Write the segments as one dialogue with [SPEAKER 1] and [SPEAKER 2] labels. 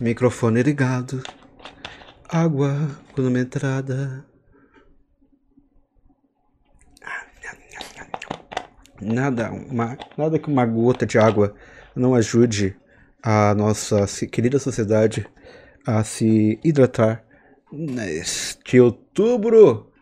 [SPEAKER 1] Microfone ligado. Água cronometrada. Nada, uma, nada que uma gota de água não ajude a nossa querida sociedade a se hidratar neste outubro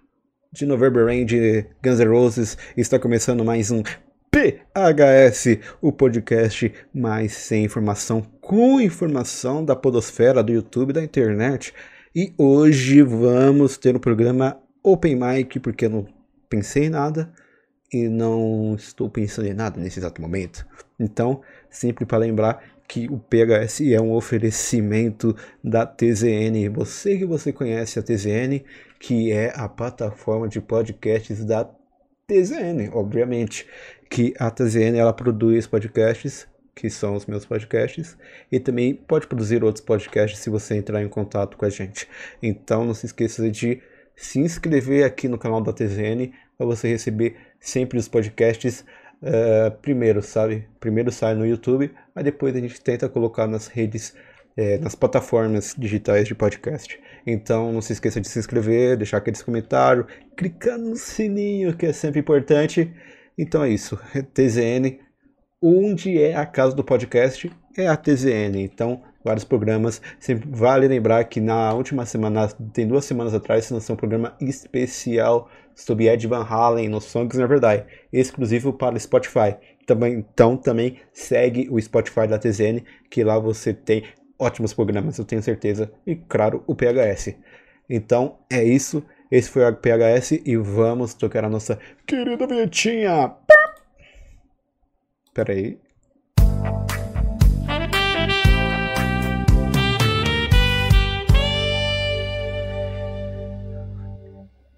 [SPEAKER 1] de November Rain de Guns N' Roses. Está começando mais um PHS, o podcast mais sem informação, com informação da podosfera, do YouTube, da internet. E hoje vamos ter um programa Open Mic, porque eu não pensei em nada e não estou pensando em nada nesse exato momento. Então, sempre para lembrar que o PHS é um oferecimento da TZN. Você que você conhece a TZN, que é a plataforma de podcasts da TZN, obviamente que a TZN ela produz podcasts, que são os meus podcasts, e também pode produzir outros podcasts se você entrar em contato com a gente. Então não se esqueça de se inscrever aqui no canal da TZN para você receber sempre os podcasts uh, primeiro, sabe? Primeiro sai no YouTube, aí depois a gente tenta colocar nas redes, eh, nas plataformas digitais de podcast. Então não se esqueça de se inscrever, deixar aqueles comentários, clicar no sininho que é sempre importante então é isso, TZN. Onde é a casa do podcast? É a TZN. Então, vários programas. Sempre vale lembrar que na última semana, tem duas semanas atrás, lançou um programa especial sobre Ed Van Halen no Songs Never Die, exclusivo para Spotify. Também, então também segue o Spotify da TZN, que lá você tem ótimos programas, eu tenho certeza. E claro, o PHS. Então é isso. Esse foi o PHS e vamos tocar a nossa querida vinhetinha. Pera aí.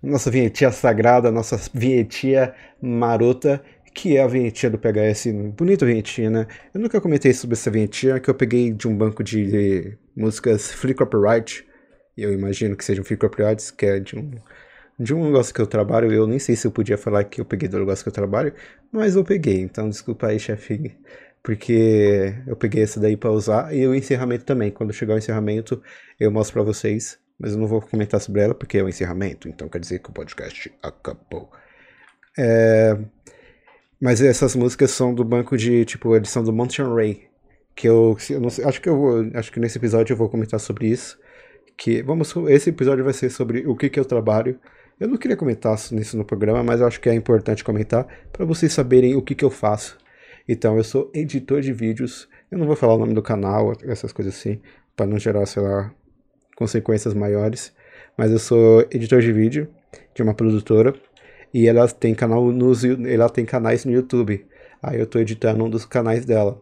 [SPEAKER 1] Nossa vinhetinha sagrada, nossa vinhetinha marota, que é a vinhetinha do PHS. Bonita vinhetinha, né? Eu nunca comentei sobre essa vinhetinha, que eu peguei de um banco de músicas free copyright eu imagino que sejam free copyrights, que é de um, de um negócio que eu trabalho. Eu nem sei se eu podia falar que eu peguei do negócio que eu trabalho, mas eu peguei. Então, desculpa aí, chefe, porque eu peguei essa daí para usar. E o encerramento também. Quando chegar o encerramento, eu mostro para vocês. Mas eu não vou comentar sobre ela porque é o encerramento. Então, quer dizer que o podcast acabou. É... Mas essas músicas são do banco de, tipo, edição do Mountain Ray. Que eu, eu sei, acho que eu vou, acho que nesse episódio eu vou comentar sobre isso que vamos esse episódio vai ser sobre o que que eu trabalho. Eu não queria comentar nisso no programa, mas eu acho que é importante comentar para vocês saberem o que que eu faço. Então, eu sou editor de vídeos. Eu não vou falar o nome do canal, essas coisas assim, para não gerar, sei lá, consequências maiores. Mas eu sou editor de vídeo de uma produtora e ela tem canal nos, ela tem canais no YouTube. Aí eu estou editando um dos canais dela.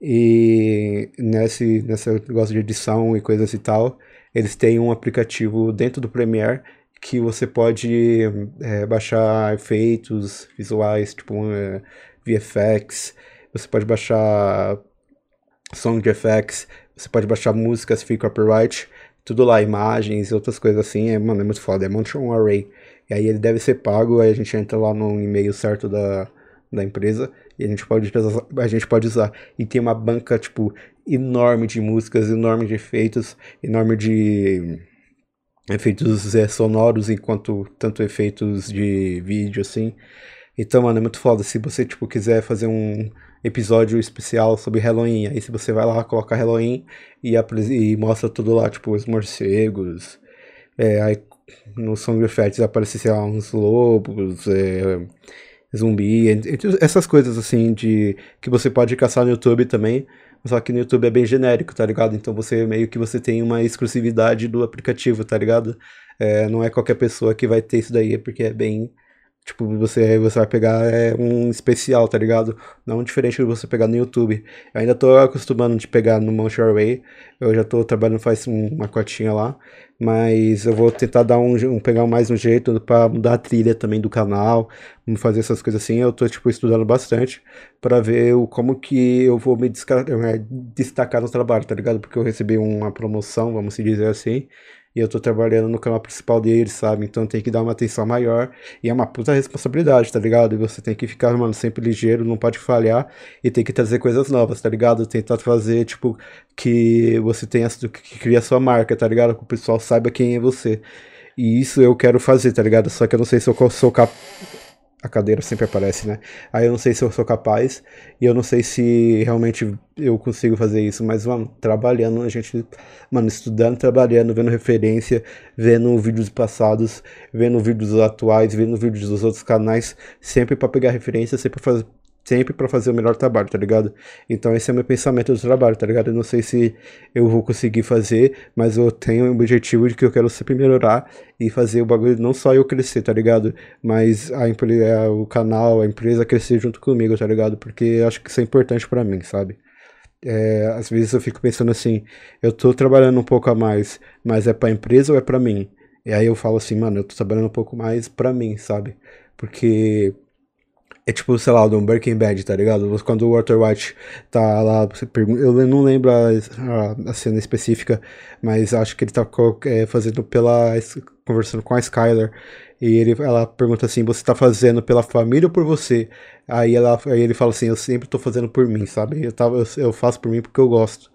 [SPEAKER 1] E nesse, nesse negócio de edição e coisas e tal, eles têm um aplicativo dentro do Premiere que você pode é, baixar efeitos visuais, tipo é, VFX, você pode baixar Song Effects, você pode baixar músicas free copyright, tudo lá, imagens e outras coisas assim, é, mano, é muito foda, é Montron Array. E aí ele deve ser pago, aí a gente entra lá no e-mail certo da, da empresa e a gente pode a gente pode usar e tem uma banca tipo enorme de músicas enorme de efeitos enorme de efeitos é, sonoros enquanto tanto efeitos de vídeo assim. Então mano é muito foda. Se você tipo quiser fazer um episódio especial sobre Halloween aí se você vai lá coloca Halloween e, e mostra tudo lá tipo os morcegos é, aí no Song Effects aparece sei lá uns lobos é, zumbi, essas coisas assim de que você pode caçar no YouTube também, só que no YouTube é bem genérico, tá ligado? Então você meio que você tem uma exclusividade do aplicativo, tá ligado? É, não é qualquer pessoa que vai ter isso daí, porque é bem Tipo, você, você vai pegar é, um especial, tá ligado? Não diferente do você pegar no YouTube. Eu ainda tô acostumando de pegar no Motion Array. Eu já tô trabalhando faz uma cotinha lá. Mas eu vou tentar dar um, um pegar mais um jeito para mudar a trilha também do canal. Fazer essas coisas assim. Eu tô, tipo, estudando bastante para ver o, como que eu vou me destacar, é, destacar no trabalho, tá ligado? Porque eu recebi uma promoção, vamos dizer assim. E eu tô trabalhando no canal principal deles, sabe? Então tem que dar uma atenção maior e é uma puta responsabilidade, tá ligado? E você tem que ficar, mano, sempre ligeiro, não pode falhar e tem que trazer coisas novas, tá ligado? Tentar fazer, tipo, que você tenha, que cria sua marca, tá ligado? Que o pessoal saiba quem é você. E isso eu quero fazer, tá ligado? Só que eu não sei se eu sou capaz a cadeira sempre aparece, né? Aí eu não sei se eu sou capaz e eu não sei se realmente eu consigo fazer isso, mas, mano, trabalhando, a gente, mano, estudando, trabalhando, vendo referência, vendo vídeos passados, vendo vídeos atuais, vendo vídeos dos outros canais, sempre para pegar referência, sempre fazer sempre para fazer o melhor trabalho, tá ligado? Então esse é o meu pensamento do trabalho, tá ligado? Eu não sei se eu vou conseguir fazer, mas eu tenho o objetivo de que eu quero sempre melhorar e fazer o bagulho não só eu crescer, tá ligado? Mas a o canal, a empresa crescer junto comigo, tá ligado? Porque acho que isso é importante para mim, sabe? É, às vezes eu fico pensando assim, eu tô trabalhando um pouco a mais, mas é pra empresa ou é pra mim? E aí eu falo assim, mano, eu tô trabalhando um pouco mais pra mim, sabe? Porque é tipo, sei lá, do Breaking Bad, tá ligado? Quando o Walter White tá lá, eu não lembro a, a, cena específica, mas acho que ele tá é, fazendo pela. conversando com a Skyler. E ele, ela pergunta assim: você tá fazendo pela família ou por você? Aí, ela, aí ele fala assim: eu sempre tô fazendo por mim, sabe? Eu, tava, eu, eu faço por mim porque eu gosto.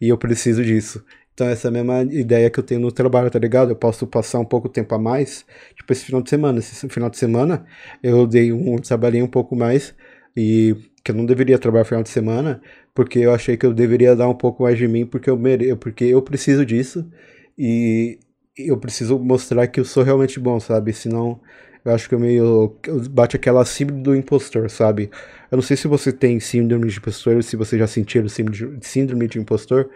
[SPEAKER 1] E eu preciso disso. Então, essa é a mesma ideia que eu tenho no trabalho, tá ligado? Eu posso passar um pouco tempo a mais, tipo esse final de semana. Esse final de semana eu dei um, trabalhei um pouco mais e que eu não deveria trabalhar final de semana, porque eu achei que eu deveria dar um pouco mais de mim, porque eu mereço, porque eu preciso disso e eu preciso mostrar que eu sou realmente bom, sabe? Senão eu acho que eu meio. Bate aquela síndrome do impostor, sabe? Eu não sei se você tem síndrome de impostor, se você já sentiu síndrome de impostor,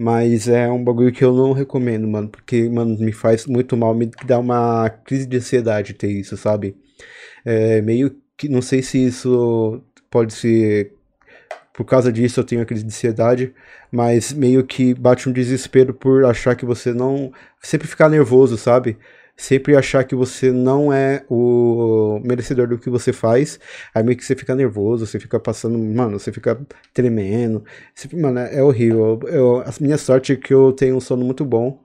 [SPEAKER 1] mas é um bagulho que eu não recomendo, mano. Porque, mano, me faz muito mal, me dá uma crise de ansiedade ter isso, sabe? É meio que. Não sei se isso pode ser. Por causa disso eu tenho a crise de ansiedade, mas meio que bate um desespero por achar que você não. Sempre ficar nervoso, sabe? Sempre achar que você não é o merecedor do que você faz, aí meio que você fica nervoso, você fica passando, mano, você fica tremendo, você, mano, é horrível. Eu, a minha sorte é que eu tenho um sono muito bom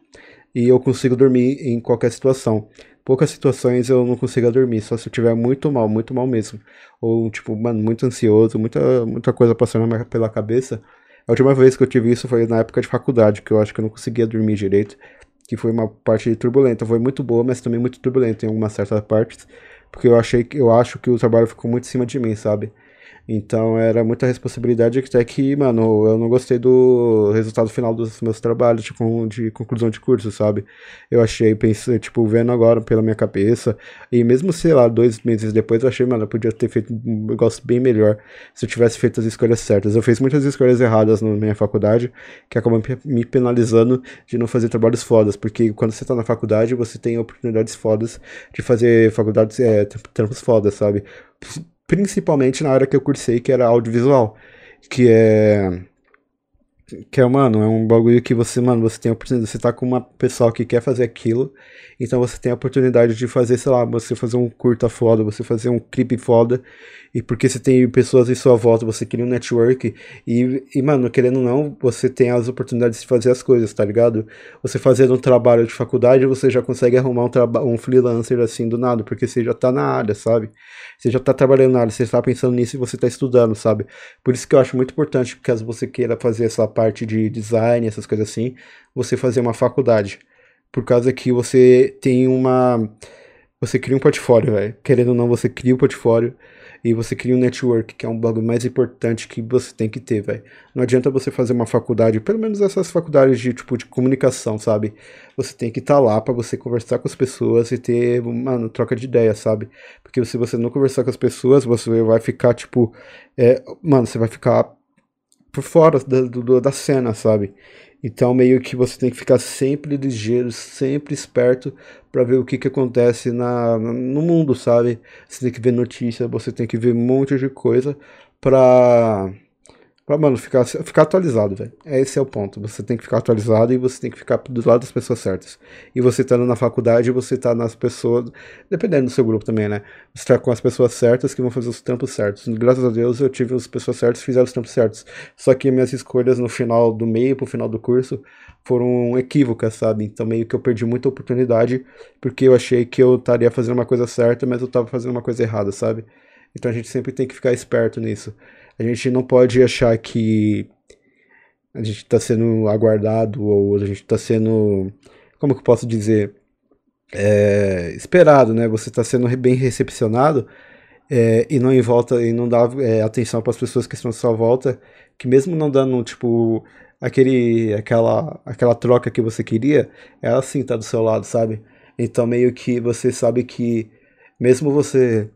[SPEAKER 1] e eu consigo dormir em qualquer situação. Poucas situações eu não consigo dormir, só se eu tiver muito mal, muito mal mesmo. Ou, tipo, mano, muito ansioso, muita, muita coisa passando pela cabeça. A última vez que eu tive isso foi na época de faculdade, que eu acho que eu não conseguia dormir direito que foi uma parte turbulenta. Foi muito boa, mas também muito turbulenta em algumas certas partes, porque eu achei que eu acho que o trabalho ficou muito em cima de mim, sabe? Então era muita responsabilidade até que, mano, eu não gostei do resultado final dos meus trabalhos de, de conclusão de curso, sabe? Eu achei, pensei, tipo, vendo agora pela minha cabeça, e mesmo, sei lá, dois meses depois, eu achei, mano, eu podia ter feito um negócio bem melhor se eu tivesse feito as escolhas certas. Eu fiz muitas escolhas erradas na minha faculdade, que acabam me penalizando de não fazer trabalhos fodas, porque quando você tá na faculdade, você tem oportunidades fodas de fazer faculdades, é, trampos fodas, sabe? Principalmente na área que eu cursei, que era audiovisual, que é que é, mano, é um bagulho que você, mano, você tem a oportunidade, você tá com uma pessoa que quer fazer aquilo, então você tem a oportunidade de fazer, sei lá, você fazer um curta foda, você fazer um clipe foda, e porque você tem pessoas em sua volta, você cria um network, e, e mano, querendo ou não, você tem as oportunidades de fazer as coisas, tá ligado? Você fazendo um trabalho de faculdade, você já consegue arrumar um, um freelancer assim do nada, porque você já tá na área, sabe? Você já tá trabalhando na área, você tá pensando nisso e você tá estudando, sabe? Por isso que eu acho muito importante, caso você queira fazer essa parte de design, essas coisas assim, você fazer uma faculdade. Por causa que você tem uma. Você cria um portfólio, velho. Querendo ou não, você cria um portfólio e você cria um network, que é um bagulho mais importante que você tem que ter, velho. Não adianta você fazer uma faculdade, pelo menos essas faculdades de tipo de comunicação, sabe? Você tem que estar tá lá para você conversar com as pessoas e ter, mano, troca de ideia, sabe? Porque se você não conversar com as pessoas, você vai ficar tipo, é, mano, você vai ficar por fora da, do, da cena, sabe? Então, meio que você tem que ficar sempre ligeiro, sempre esperto para ver o que, que acontece na, no mundo, sabe? Você tem que ver notícia, você tem que ver um monte de coisa para Pra, mano, ficar, ficar atualizado, velho. Esse é o ponto. Você tem que ficar atualizado e você tem que ficar do lado das pessoas certas. E você tá na faculdade, você tá nas pessoas. Dependendo do seu grupo também, né? Você tá com as pessoas certas que vão fazer os trampos certos. Graças a Deus eu tive as pessoas certas que fizeram os trampos certos. Só que minhas escolhas no final do meio pro final do curso foram equívocas, sabe? Então meio que eu perdi muita oportunidade porque eu achei que eu estaria fazendo uma coisa certa, mas eu tava fazendo uma coisa errada, sabe? Então a gente sempre tem que ficar esperto nisso. A gente não pode achar que a gente está sendo aguardado ou a gente está sendo, como que eu posso dizer, é, esperado, né? Você está sendo bem recepcionado é, e não em volta e não dá é, atenção para as pessoas que estão à sua volta, que mesmo não dando tipo aquele, aquela, aquela troca que você queria, ela sim tá do seu lado, sabe? Então meio que você sabe que mesmo você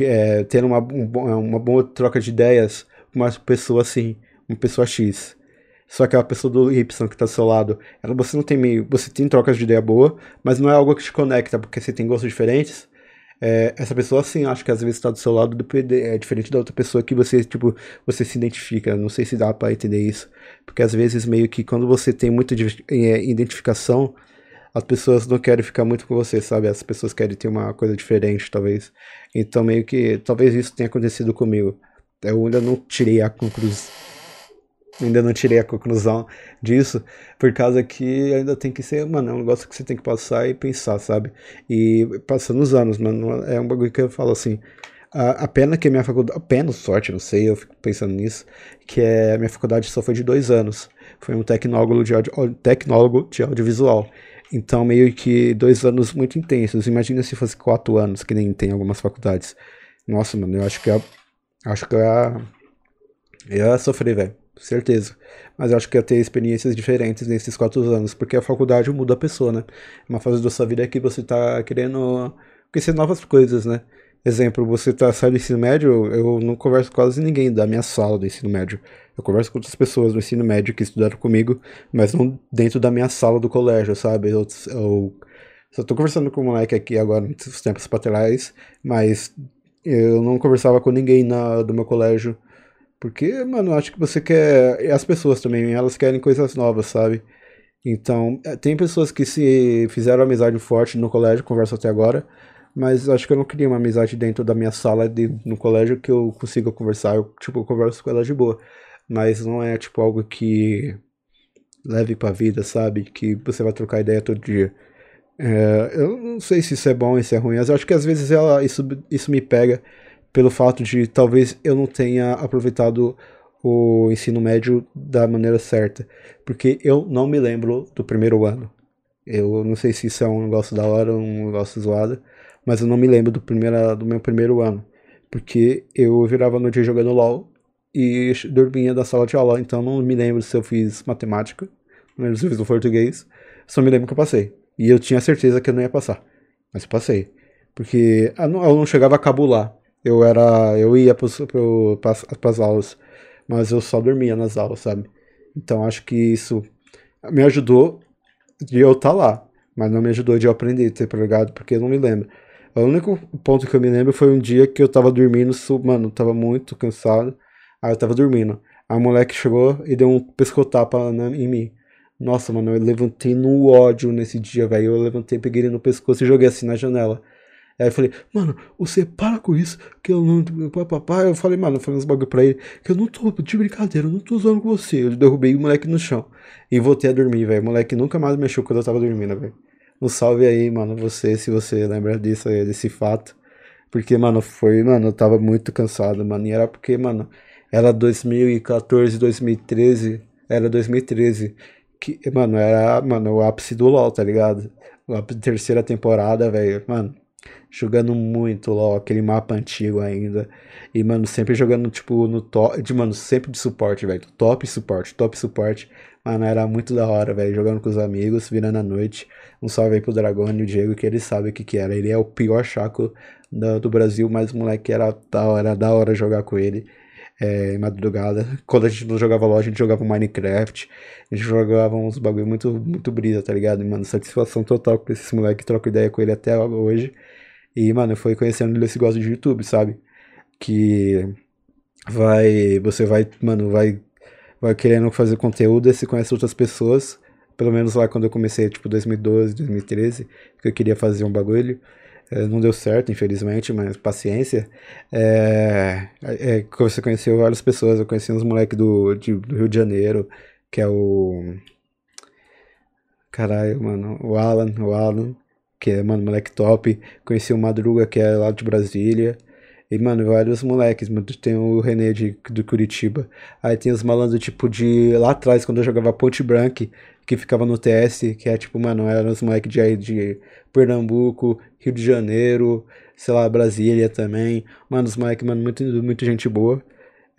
[SPEAKER 1] é, tendo uma, uma boa troca de ideias com uma pessoa assim, uma pessoa X. Só que a pessoa do Y que está do seu lado, ela, você não tem meio. Você tem trocas de ideia boa, mas não é algo que te conecta, porque você tem gostos diferentes. É, essa pessoa, sim, acho que às vezes está do seu lado é diferente da outra pessoa que você, tipo, você se identifica. Não sei se dá para entender isso. Porque às vezes, meio que quando você tem muita é, identificação, as pessoas não querem ficar muito com você, sabe? As pessoas querem ter uma coisa diferente, talvez. Então, meio que, talvez isso tenha acontecido comigo. Eu ainda não tirei a conclusão. Ainda não tirei a conclusão disso, por causa que ainda tem que ser, mano, é um negócio que você tem que passar e pensar, sabe? E passando os anos, mano, é um bagulho que eu falo assim. A, a pena que a minha faculdade. Pena, sorte, não sei, eu fico pensando nisso. Que é, minha faculdade só foi de dois anos. Foi um tecnólogo de, audio, tecnólogo de audiovisual. Então, meio que dois anos muito intensos. Imagina se fosse quatro anos, que nem tem algumas faculdades. Nossa, mano, eu acho que eu, acho que eu ia, ia sofrer, velho. Certeza. Mas eu acho que ia ter experiências diferentes nesses quatro anos, porque a faculdade muda a pessoa, né? Uma fase da sua vida é que você tá querendo conhecer novas coisas, né? Exemplo, você tá saindo do ensino médio, eu não converso com quase ninguém da minha sala do ensino médio. Eu converso com outras pessoas do ensino médio que estudaram comigo, mas não dentro da minha sala do colégio, sabe? Eu, eu só tô conversando com um moleque aqui agora, nos tempos atrás, mas eu não conversava com ninguém na, do meu colégio. Porque, mano, acho que você quer. E as pessoas também, elas querem coisas novas, sabe? Então, é, tem pessoas que se fizeram amizade forte no colégio, converso até agora, mas acho que eu não queria uma amizade dentro da minha sala de, no colégio que eu consiga conversar. Eu, tipo, eu converso com ela de boa mas não é tipo algo que leve pra vida, sabe? Que você vai trocar ideia todo dia. É, eu não sei se isso é bom se é ruim, mas eu acho que às vezes ela, isso, isso me pega pelo fato de talvez eu não tenha aproveitado o ensino médio da maneira certa. Porque eu não me lembro do primeiro ano. Eu não sei se isso é um negócio da hora um negócio zoado, mas eu não me lembro do, primeiro, do meu primeiro ano. Porque eu virava no dia jogando LOL e dormia da sala de aula, então não me lembro se eu fiz matemática, não lembro se eu fiz o português, só me lembro que eu passei. E eu tinha certeza que eu não ia passar, mas eu passei. Porque eu não chegava a cabular, eu era, eu ia para as aulas, mas eu só dormia nas aulas, sabe? Então acho que isso me ajudou de eu estar tá lá, mas não me ajudou de eu aprender, ter pregado, porque eu não me lembro. O único ponto que eu me lembro foi um dia que eu tava dormindo, mano, tava muito cansado. Aí eu tava dormindo. O moleque chegou e deu um pescotapa né, em mim. Nossa, mano, eu levantei no ódio nesse dia, velho. Eu levantei, peguei ele no pescoço e joguei assim na janela. Aí eu falei, mano, você para com isso, que eu não. Papapá. Eu falei, mano, eu falei uns bagulho pra ele, que eu não tô de brincadeira, eu não tô usando com você. Eu derrubei o moleque no chão. E voltei a dormir, velho. O moleque nunca mais mexeu quando eu tava dormindo, velho. Um salve aí, mano, você, se você lembra disso aí, desse fato. Porque, mano, foi, mano, eu tava muito cansado, mano. E era porque, mano, era 2014, 2013. Era 2013. Que, mano, era, mano, o ápice do LoL, tá ligado? A terceira temporada, velho. Mano, jogando muito LoL, aquele mapa antigo ainda. E, mano, sempre jogando, tipo, no top. De, mano, sempre de suporte, velho. Top suporte, top suporte. Mano, era muito da hora, velho. Jogando com os amigos, virando a noite. Um salve aí pro Dragone e o Diego, que ele sabe o que que era. Ele é o pior chaco do, do Brasil, mas o moleque era da hora, da hora jogar com ele é, madrugada. Quando a gente não jogava LOL, a gente jogava Minecraft. A gente jogava uns bagulho muito, muito brisa, tá ligado? E, mano, satisfação total com esse moleque, troco ideia com ele até hoje. E, mano, foi conhecendo esse gosto de YouTube, sabe? Que vai. Você vai, mano, vai, vai querendo fazer conteúdo e você conhece outras pessoas. Pelo menos lá quando eu comecei, tipo, 2012, 2013, que eu queria fazer um bagulho. É, não deu certo, infelizmente, mas paciência. É, é, é você conheceu várias pessoas. Eu conheci uns moleques do, do Rio de Janeiro, que é o. Caralho, mano. O Alan, o Alan, que é, mano, moleque top. Conheci o Madruga, que é lá de Brasília. E, mano, vários moleques, mano. Tem o René de, do Curitiba. Aí tem os malandros, tipo, de lá atrás, quando eu jogava Ponte Branca, que ficava no TS, que é tipo, mano, eram os moleques de, de Pernambuco, Rio de Janeiro, sei lá, Brasília também. Mano, os moleques, mano, muito, muito gente boa.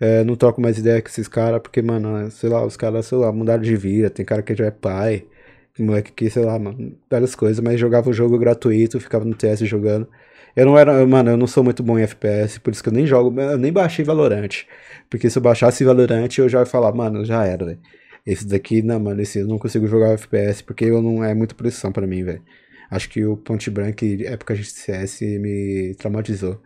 [SPEAKER 1] É, não troco mais ideia com esses caras, porque, mano, sei lá, os caras, sei lá, mudaram de vida. Tem cara que já é pai, moleque que, sei lá, mano, várias coisas, mas jogava o jogo gratuito, ficava no TS jogando. Eu não era, mano, eu não sou muito bom em FPS, por isso que eu nem jogo, eu nem baixei Valorant. Porque se eu baixasse Valorant, eu já ia falar, mano, já era, velho. Esse daqui, não, mano, esse eu não consigo jogar FPS porque eu não é muita pressão para mim, velho. Acho que o Ponte Branca, época de CS, me traumatizou.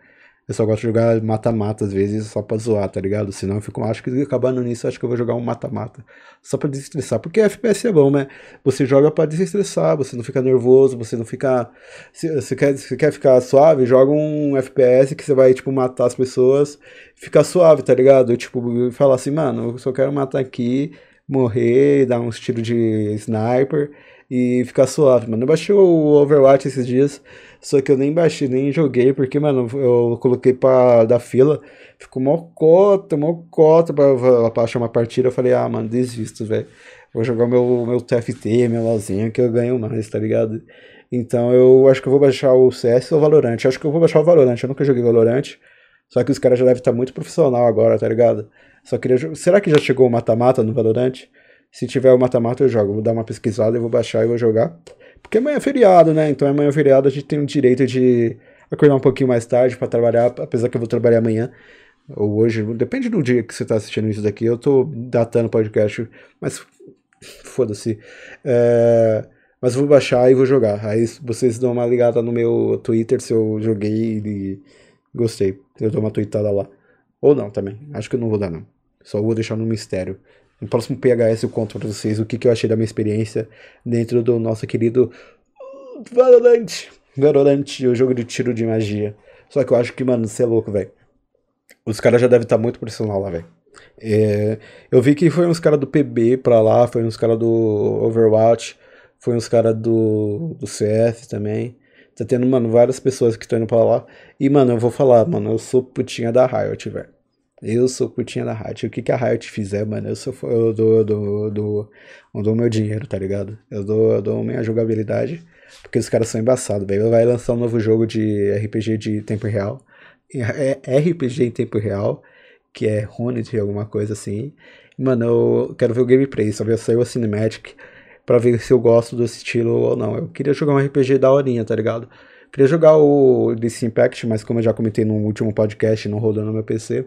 [SPEAKER 1] Eu só gosto de jogar mata-mata às vezes só pra zoar, tá ligado? Senão eu fico, acho que acabando nisso, acho que eu vou jogar um mata-mata. Só pra desestressar. Porque FPS é bom, né? Você joga pra desestressar, você não fica nervoso, você não fica. Se quer, se quer ficar suave, joga um FPS que você vai, tipo, matar as pessoas, ficar suave, tá ligado? Eu, tipo, falar assim, mano, eu só quero matar aqui, morrer, dar uns tiros de sniper e ficar suave, mano. Eu baixei o Overwatch esses dias, só que eu nem baixei, nem joguei, porque, mano, eu coloquei pra dar fila, ficou mó cota, mó cota pra, pra achar uma partida. Eu falei, ah, mano, desisto, velho. Vou jogar meu, meu TFT, meu LOLzinho, que eu ganho mais, tá ligado? Então eu acho que eu vou baixar o CS ou o Valorant. Acho que eu vou baixar o Valorant. Eu nunca joguei Valorant. Só que os caras já devem estar muito profissional agora, tá ligado? Só queria. Será que já chegou o mata-mata no Valorant? Se tiver o mata-mata, eu jogo. Vou dar uma pesquisada, eu vou baixar e vou jogar. Porque amanhã é feriado, né? Então amanhã é feriado, a gente tem o direito de acordar um pouquinho mais tarde para trabalhar, apesar que eu vou trabalhar amanhã. Ou hoje, depende do dia que você tá assistindo isso daqui. Eu tô datando o podcast, mas foda-se. É, mas vou baixar e vou jogar. Aí vocês dão uma ligada no meu Twitter se eu joguei e gostei. Eu dou uma tweetada lá. Ou não também. Acho que eu não vou dar, não. Só vou deixar no mistério. No próximo PHS eu conto pra vocês o que, que eu achei da minha experiência dentro do nosso querido Valorant. Valorant, o jogo de tiro de magia. Só que eu acho que, mano, você é louco, velho. Os caras já devem estar tá muito profissional lá, velho. É, eu vi que foi uns caras do PB pra lá, foi uns caras do Overwatch, foi uns caras do, do CS também. Tá tendo, mano, várias pessoas que estão indo pra lá. E, mano, eu vou falar, mano, eu sou putinha da Riot, velho. Eu sou putinha da Riot. O que, que a Riot fizer, mano, eu, sou, eu dou, eu dou, eu dou, eu dou meu dinheiro, tá ligado? Eu dou, eu dou minha jogabilidade, porque os caras são embaçados, velho. Vai lançar um novo jogo de RPG de tempo real. É RPG em tempo real, que é Runit, alguma coisa assim. Mano, eu quero ver o gameplay, só ver saiu a cinematic para ver se eu gosto desse estilo ou não. Eu queria jogar um RPG da horinha, tá ligado? Queria jogar o DC Impact, mas como eu já comentei no último podcast, não rodou no meu PC,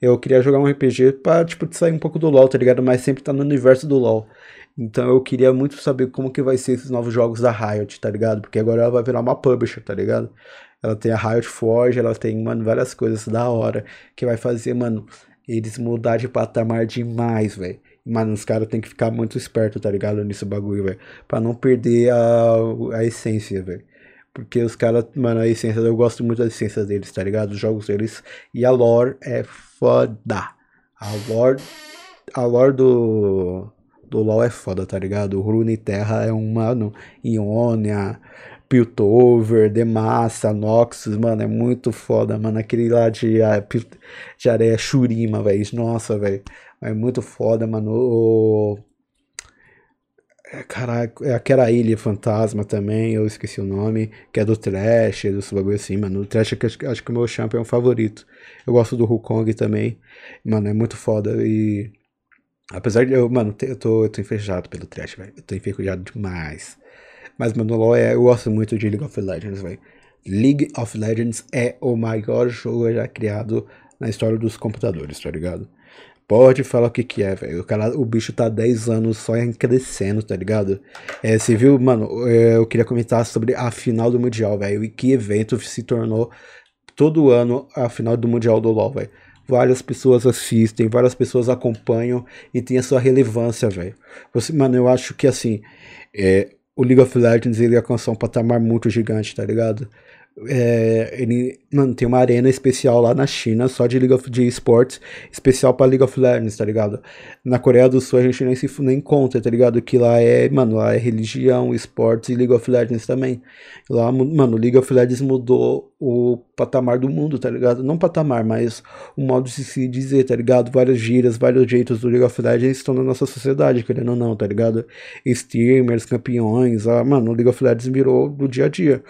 [SPEAKER 1] eu queria jogar um RPG pra, tipo, sair um pouco do LoL, tá ligado? Mas sempre tá no universo do LoL. Então eu queria muito saber como que vai ser esses novos jogos da Riot, tá ligado? Porque agora ela vai virar uma publisher, tá ligado? Ela tem a Riot Forge, ela tem, mano, várias coisas da hora que vai fazer, mano, eles mudar de patamar demais, velho. Mano, os caras tem que ficar muito esperto, tá ligado? Nisso bagulho, velho. Pra não perder a, a essência, velho. Porque os caras, mano, a essência, eu gosto muito da essência deles, tá ligado? Os jogos deles. E a lore é foda. A lore. A lore do. Do LoL é foda, tá ligado? O Terra é um, mano, Ionia, Piltover, Demassa, Noxus, mano, é muito foda, mano. Aquele lá de, ah, de areia Shurima, velho. Nossa, velho. É muito foda, mano. O, é, caraca, é aquela ilha fantasma também, eu esqueci o nome, que é do Trash, do bagulho assim, mano. O Trash é acho, acho que o meu champion é o favorito. Eu gosto do Wukong também. Mano, é muito foda. E. Apesar de eu, mano, eu tô, eu tô enferrujado pelo Trash, velho. Eu tô enferrujado demais. Mas, mano, LoL é, eu gosto muito de League of Legends, velho. League of Legends é o maior jogo já criado na história dos computadores, tá ligado? Pode falar o que que é, velho. O, o bicho tá 10 anos só crescendo, tá ligado? É, você viu, mano, é, eu queria comentar sobre a final do Mundial, velho. E que evento se tornou todo ano a final do Mundial do LoL, velho. várias pessoas assistem, várias pessoas acompanham e tem a sua relevância, velho. Mano, eu acho que assim, é, o League of Legends ele alcançou um patamar muito gigante, tá ligado? É, ele, mano, tem uma arena especial lá na China, só de League of de Esports, especial pra League of Legends, tá ligado? Na Coreia do Sul a gente nem se nem conta, tá ligado? Que lá é, mano, lá é religião, esportes e League of Legends também. Lá, mano, League of Legends mudou o patamar do mundo, tá ligado? Não patamar, mas o modo de se dizer, tá ligado? Várias gírias, vários jeitos do League of Legends estão na nossa sociedade, querendo ou não, tá ligado? Streamers, campeões, ah, mano, o League of Legends virou do dia a dia.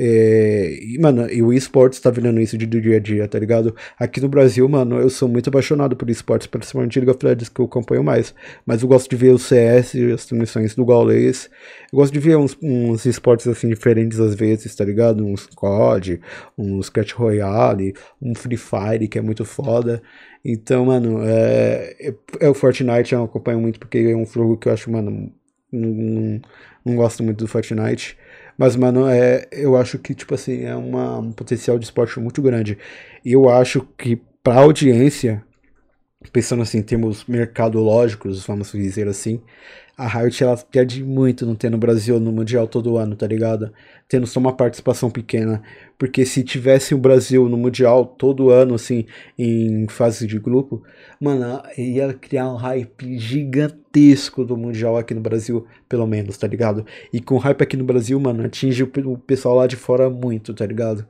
[SPEAKER 1] É, e, mano, e o esportes tá virando isso de, dia a dia, tá ligado? Aqui no Brasil, mano, eu sou muito apaixonado por esportes, principalmente League of Legends, que eu acompanho mais. Mas eu gosto de ver o CS, as transmissões do Gaules. Eu gosto de ver uns, uns esportes assim diferentes às vezes, tá ligado? Uns COD, uns Clash Royale, um Free Fire, que é muito foda. Então, mano, é, é, é o Fortnite, eu acompanho muito porque é um jogo que eu acho, mano, não, não, não gosto muito do Fortnite. Mas, mano, é, eu acho que, tipo assim, é uma, um potencial de esporte muito grande. E eu acho que pra audiência, pensando assim, em termos mercadológicos, vamos dizer assim, a Riot ela perde muito não ter no Brasil no Mundial todo ano, tá ligado? Tendo só uma participação pequena. Porque se tivesse o Brasil no Mundial todo ano, assim, em fase de grupo, mano, ia criar um hype gigantesco do Mundial aqui no Brasil, pelo menos, tá ligado? E com hype aqui no Brasil, mano, atinge o pessoal lá de fora muito, tá ligado?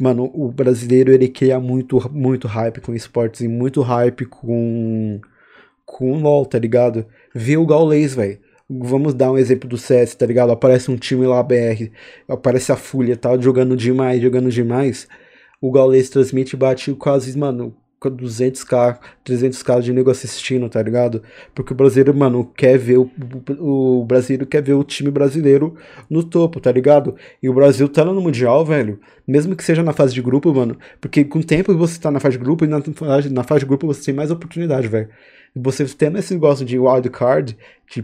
[SPEAKER 1] Mano, o brasileiro ele cria muito, muito hype com esportes e muito hype com com LoL, tá ligado? Vê o Gaules, velho. Vamos dar um exemplo do CS, tá ligado? Aparece um time lá BR, aparece a Fúria, tá jogando demais, jogando demais. O Gaules transmite e bate quase, mano, 200k, 300k de nego assistindo, tá ligado? Porque o brasileiro, mano, quer ver o, o, brasileiro quer ver o time brasileiro no topo, tá ligado? E o Brasil tá no Mundial, velho, mesmo que seja na fase de grupo, mano, porque com o tempo você tá na fase de grupo e na, na fase de grupo você tem mais oportunidade, velho você tendo esse negócio de wildcard, de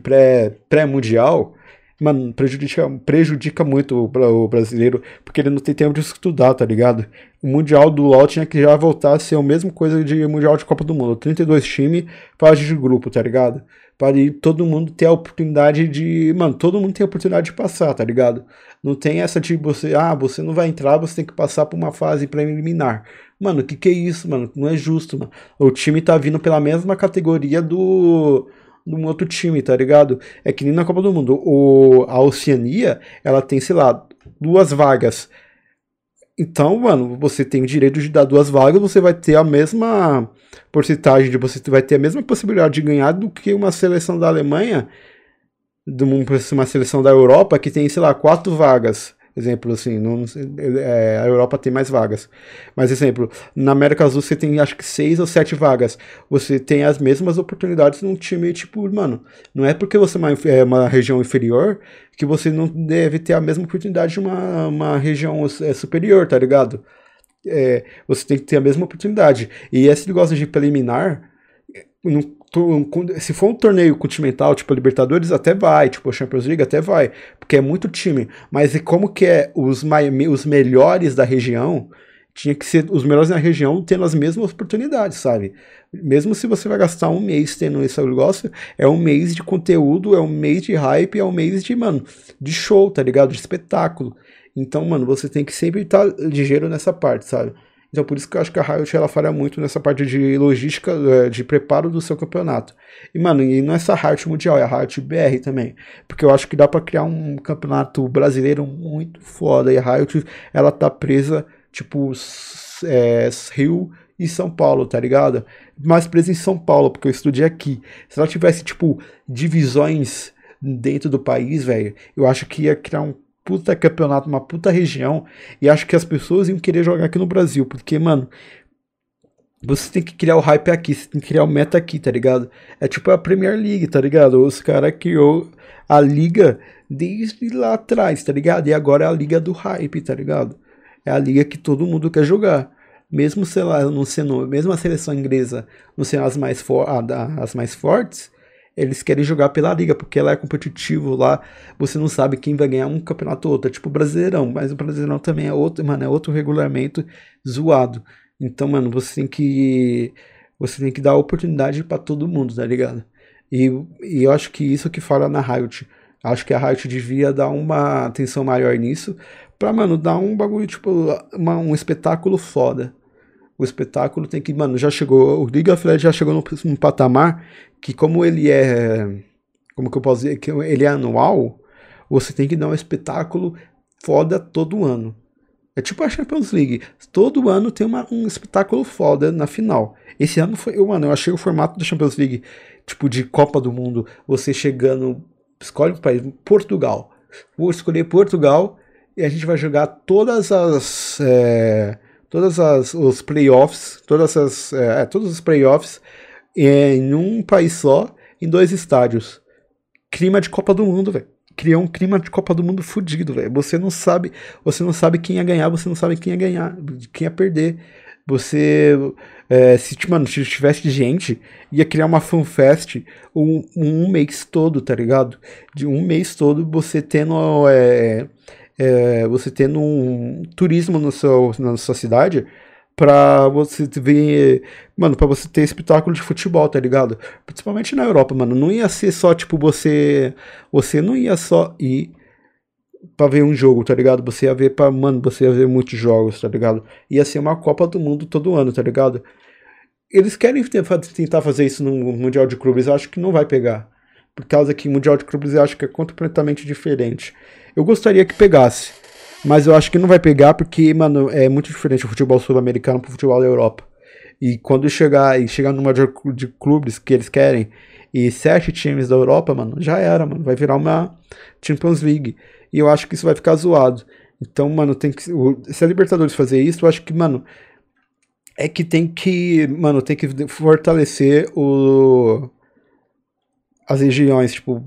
[SPEAKER 1] pré-mundial, pré mano, prejudica, prejudica muito o, o, brasileiro, porque ele não tem tempo de estudar, tá ligado? O Mundial do LoL tinha que já voltar a ser a mesma coisa de Mundial de Copa do Mundo. 32 times, fase de grupo, tá ligado? Para todo mundo ter a oportunidade de. Mano, todo mundo tem a oportunidade de passar, tá ligado? Não tem essa de você, ah, você não vai entrar, você tem que passar por uma fase preliminar. Mano, que que é isso, mano? Não é justo, mano. O time tá vindo pela mesma categoria do de um outro time, tá ligado? É que nem na Copa do Mundo. O, a Oceania, ela tem, sei lá, duas vagas. Então, mano, você tem o direito de dar duas vagas, você vai ter a mesma porcentagem de você vai ter a mesma possibilidade de ganhar do que uma seleção da Alemanha, de uma seleção da Europa que tem, sei lá, quatro vagas. Exemplo assim, não, é, a Europa tem mais vagas. Mas, exemplo, na América Azul você tem acho que seis ou sete vagas. Você tem as mesmas oportunidades num time, tipo, mano, não é porque você é uma, é uma região inferior que você não deve ter a mesma oportunidade de uma, uma região é, superior, tá ligado? É, você tem que ter a mesma oportunidade. E esse negócio de preliminar, não, se for um torneio continental, tipo Libertadores, até vai, tipo Champions League, até vai, porque é muito time. Mas e como que é os, os melhores da região, tinha que ser os melhores da região tendo as mesmas oportunidades, sabe? Mesmo se você vai gastar um mês tendo esse negócio, é um mês de conteúdo, é um mês de hype, é um mês de, mano, de show, tá ligado? De espetáculo. Então, mano, você tem que sempre estar ligeiro nessa parte, sabe? Então por isso que eu acho que a Riot ela falha muito nessa parte de logística, é, de preparo do seu campeonato. E mano, e não é essa Riot Mundial, é a Riot BR também. Porque eu acho que dá para criar um campeonato brasileiro muito foda. E a Riot, ela tá presa, tipo, é, Rio e São Paulo, tá ligado? Mais presa em São Paulo, porque eu estudei aqui. Se ela tivesse, tipo, divisões dentro do país, velho, eu acho que ia criar um puta campeonato, uma puta região. E acho que as pessoas iam querer jogar aqui no Brasil. Porque, mano, você tem que criar o hype aqui, você tem que criar o meta aqui, tá ligado? É tipo a Premier League, tá ligado? Os caras criou a liga desde lá atrás, tá ligado? E agora é a liga do hype, tá ligado? É a liga que todo mundo quer jogar. Mesmo, sei lá, não sendo, mesmo a seleção inglesa não sendo as mais, for, as mais fortes, eles querem jogar pela liga, porque ela é competitivo lá, você não sabe quem vai ganhar um campeonato ou outro, é tipo o Brasileirão, mas o Brasileirão também é outro, mano, é outro regulamento zoado. Então, mano, você tem que. Você tem que dar oportunidade para todo mundo, tá ligado? E, e eu acho que isso que fala na Riot. Acho que a Riot devia dar uma atenção maior nisso. Pra, mano, dar um bagulho, tipo, uma, um espetáculo foda. O espetáculo tem que, mano, já chegou. O League of Legends já chegou num, num patamar que, como ele é. Como que eu posso dizer? Que ele é anual, você tem que dar um espetáculo foda todo ano. É tipo a Champions League. Todo ano tem uma, um espetáculo foda na final. Esse ano foi. Mano, eu achei o formato da Champions League, tipo, de Copa do Mundo. Você chegando. Escolhe um país. Portugal. Vou escolher Portugal e a gente vai jogar todas as. É, todas as os playoffs. Todas as. É, é todos os playoffs em um país só, em dois estádios. Clima de Copa do Mundo, velho criou um clima de Copa do Mundo fudido, velho. Você não sabe, você não sabe quem ia ganhar, você não sabe quem ia ganhar, quem ia perder. Você, é, se, mano, se tivesse gente, ia criar uma fanfest um, um mês todo, tá ligado? De um mês todo você tendo, é, é, você tendo um turismo no seu, na sua cidade pra você ver, mano, pra você ter espetáculo de futebol, tá ligado? Principalmente na Europa, mano. Não ia ser só, tipo, você. Você não ia só ir pra ver um jogo, tá ligado? Você ia ver pra. Mano, você ia ver muitos jogos, tá ligado? Ia ser uma Copa do Mundo todo ano, tá ligado? Eles querem tentar fazer isso no Mundial de Clubes, acho que não vai pegar. Por causa que o Mundial de Clubes eu acho que é completamente diferente. Eu gostaria que pegasse. Mas eu acho que não vai pegar porque, mano, é muito diferente o futebol sul-americano pro futebol da Europa. E quando chegar e chegar numa de, de clubes que eles querem e sete times da Europa, mano, já era, mano. Vai virar uma Champions League. E eu acho que isso vai ficar zoado. Então, mano, tem que. Se a Libertadores fazer isso, eu acho que, mano. É que tem que. Mano, tem que fortalecer o. As regiões, tipo,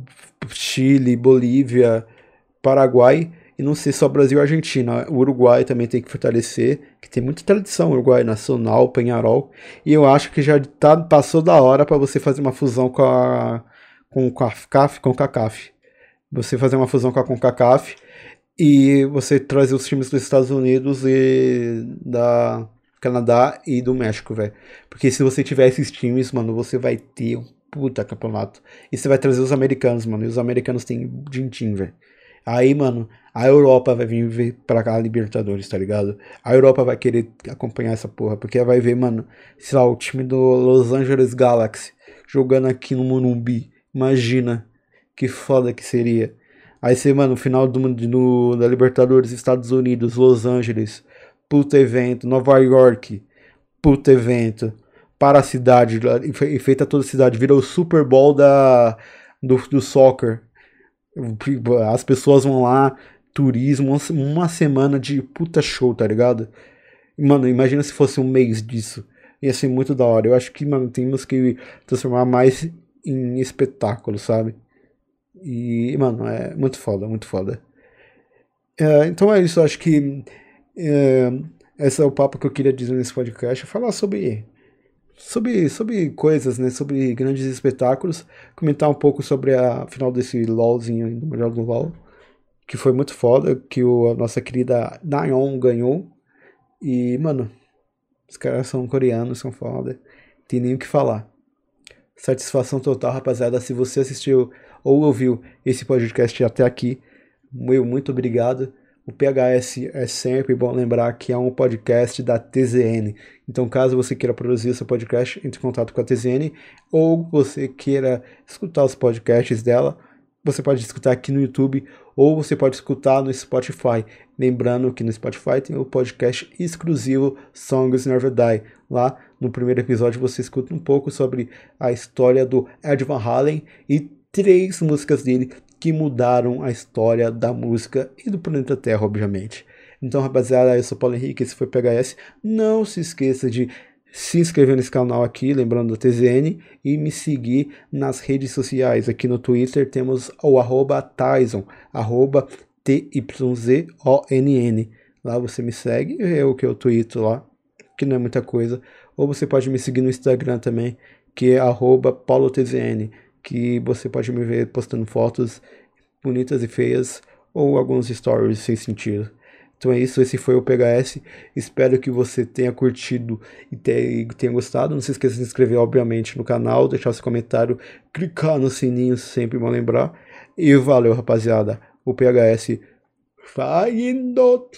[SPEAKER 1] Chile, Bolívia, Paraguai e não ser só Brasil e Argentina. O Uruguai também tem que fortalecer, que tem muita tradição, Uruguai Nacional, Penharol. E eu acho que já tá, passou da hora para você fazer uma fusão com a com a CAF, com a CACAF. Você fazer uma fusão com a CONCACAF e você trazer os times dos Estados Unidos e da Canadá e do México, velho. Porque se você tiver esses times, mano, você vai ter um puta campeonato. E você vai trazer os americanos, mano. E os americanos têm din-din, velho. Aí, mano, a Europa vai vir pra cá a Libertadores, tá ligado? A Europa vai querer acompanhar essa porra, porque vai ver, mano, sei lá, o time do Los Angeles Galaxy jogando aqui no Morumbi. Imagina que foda que seria. Aí você, mano, no final do, do, da Libertadores, Estados Unidos, Los Angeles, puta evento, Nova York, puta evento, para a cidade, feita toda a cidade, vira o Super Bowl da, do, do soccer. As pessoas vão lá, turismo, uma semana de puta show, tá ligado? Mano, imagina se fosse um mês disso. Ia ser muito da hora. Eu acho que, mano, temos que transformar mais em espetáculo, sabe? E, mano, é muito foda, muito foda. É, então é isso, acho que é, esse é o papo que eu queria dizer nesse podcast. Falar sobre sobre, sobre coisas, né? Sobre grandes espetáculos. Comentar um pouco sobre a final desse LOLzinho do melhor do LOL. Que foi muito foda. Que o, a nossa querida Nayeon ganhou. E, mano, os caras são coreanos, são foda. Tem nem o que falar. Satisfação total, rapaziada. Se você assistiu ou ouviu esse podcast até aqui, meu muito obrigado. O PHS é sempre bom lembrar que é um podcast da TZN. Então, caso você queira produzir seu podcast, entre em contato com a TZN ou você queira escutar os podcasts dela, você pode escutar aqui no YouTube ou você pode escutar no Spotify. Lembrando que no Spotify tem o podcast exclusivo Songs Never Die. Lá no primeiro episódio você escuta um pouco sobre a história do Ed Van Halen e três músicas dele que mudaram a história da música e do planeta Terra, obviamente. Então, rapaziada, eu sou Paulo Henrique, esse foi PHS. Não se esqueça de se inscrever nesse canal aqui, lembrando da TZN, e me seguir nas redes sociais. Aqui no Twitter temos o arroba Tyson, arroba T-Y-Z-O-N-N. Lá você me segue, é o que eu tweeto lá, que não é muita coisa. Ou você pode me seguir no Instagram também, que é arroba PauloTZN que você pode me ver postando fotos bonitas e feias ou alguns stories sem sentido. Então é isso, esse foi o PHS. Espero que você tenha curtido e tenha gostado. Não se esqueça de se inscrever, obviamente, no canal, deixar seu comentário, clicar no sininho, sempre bom lembrar. E valeu, rapaziada. O PHS saindo.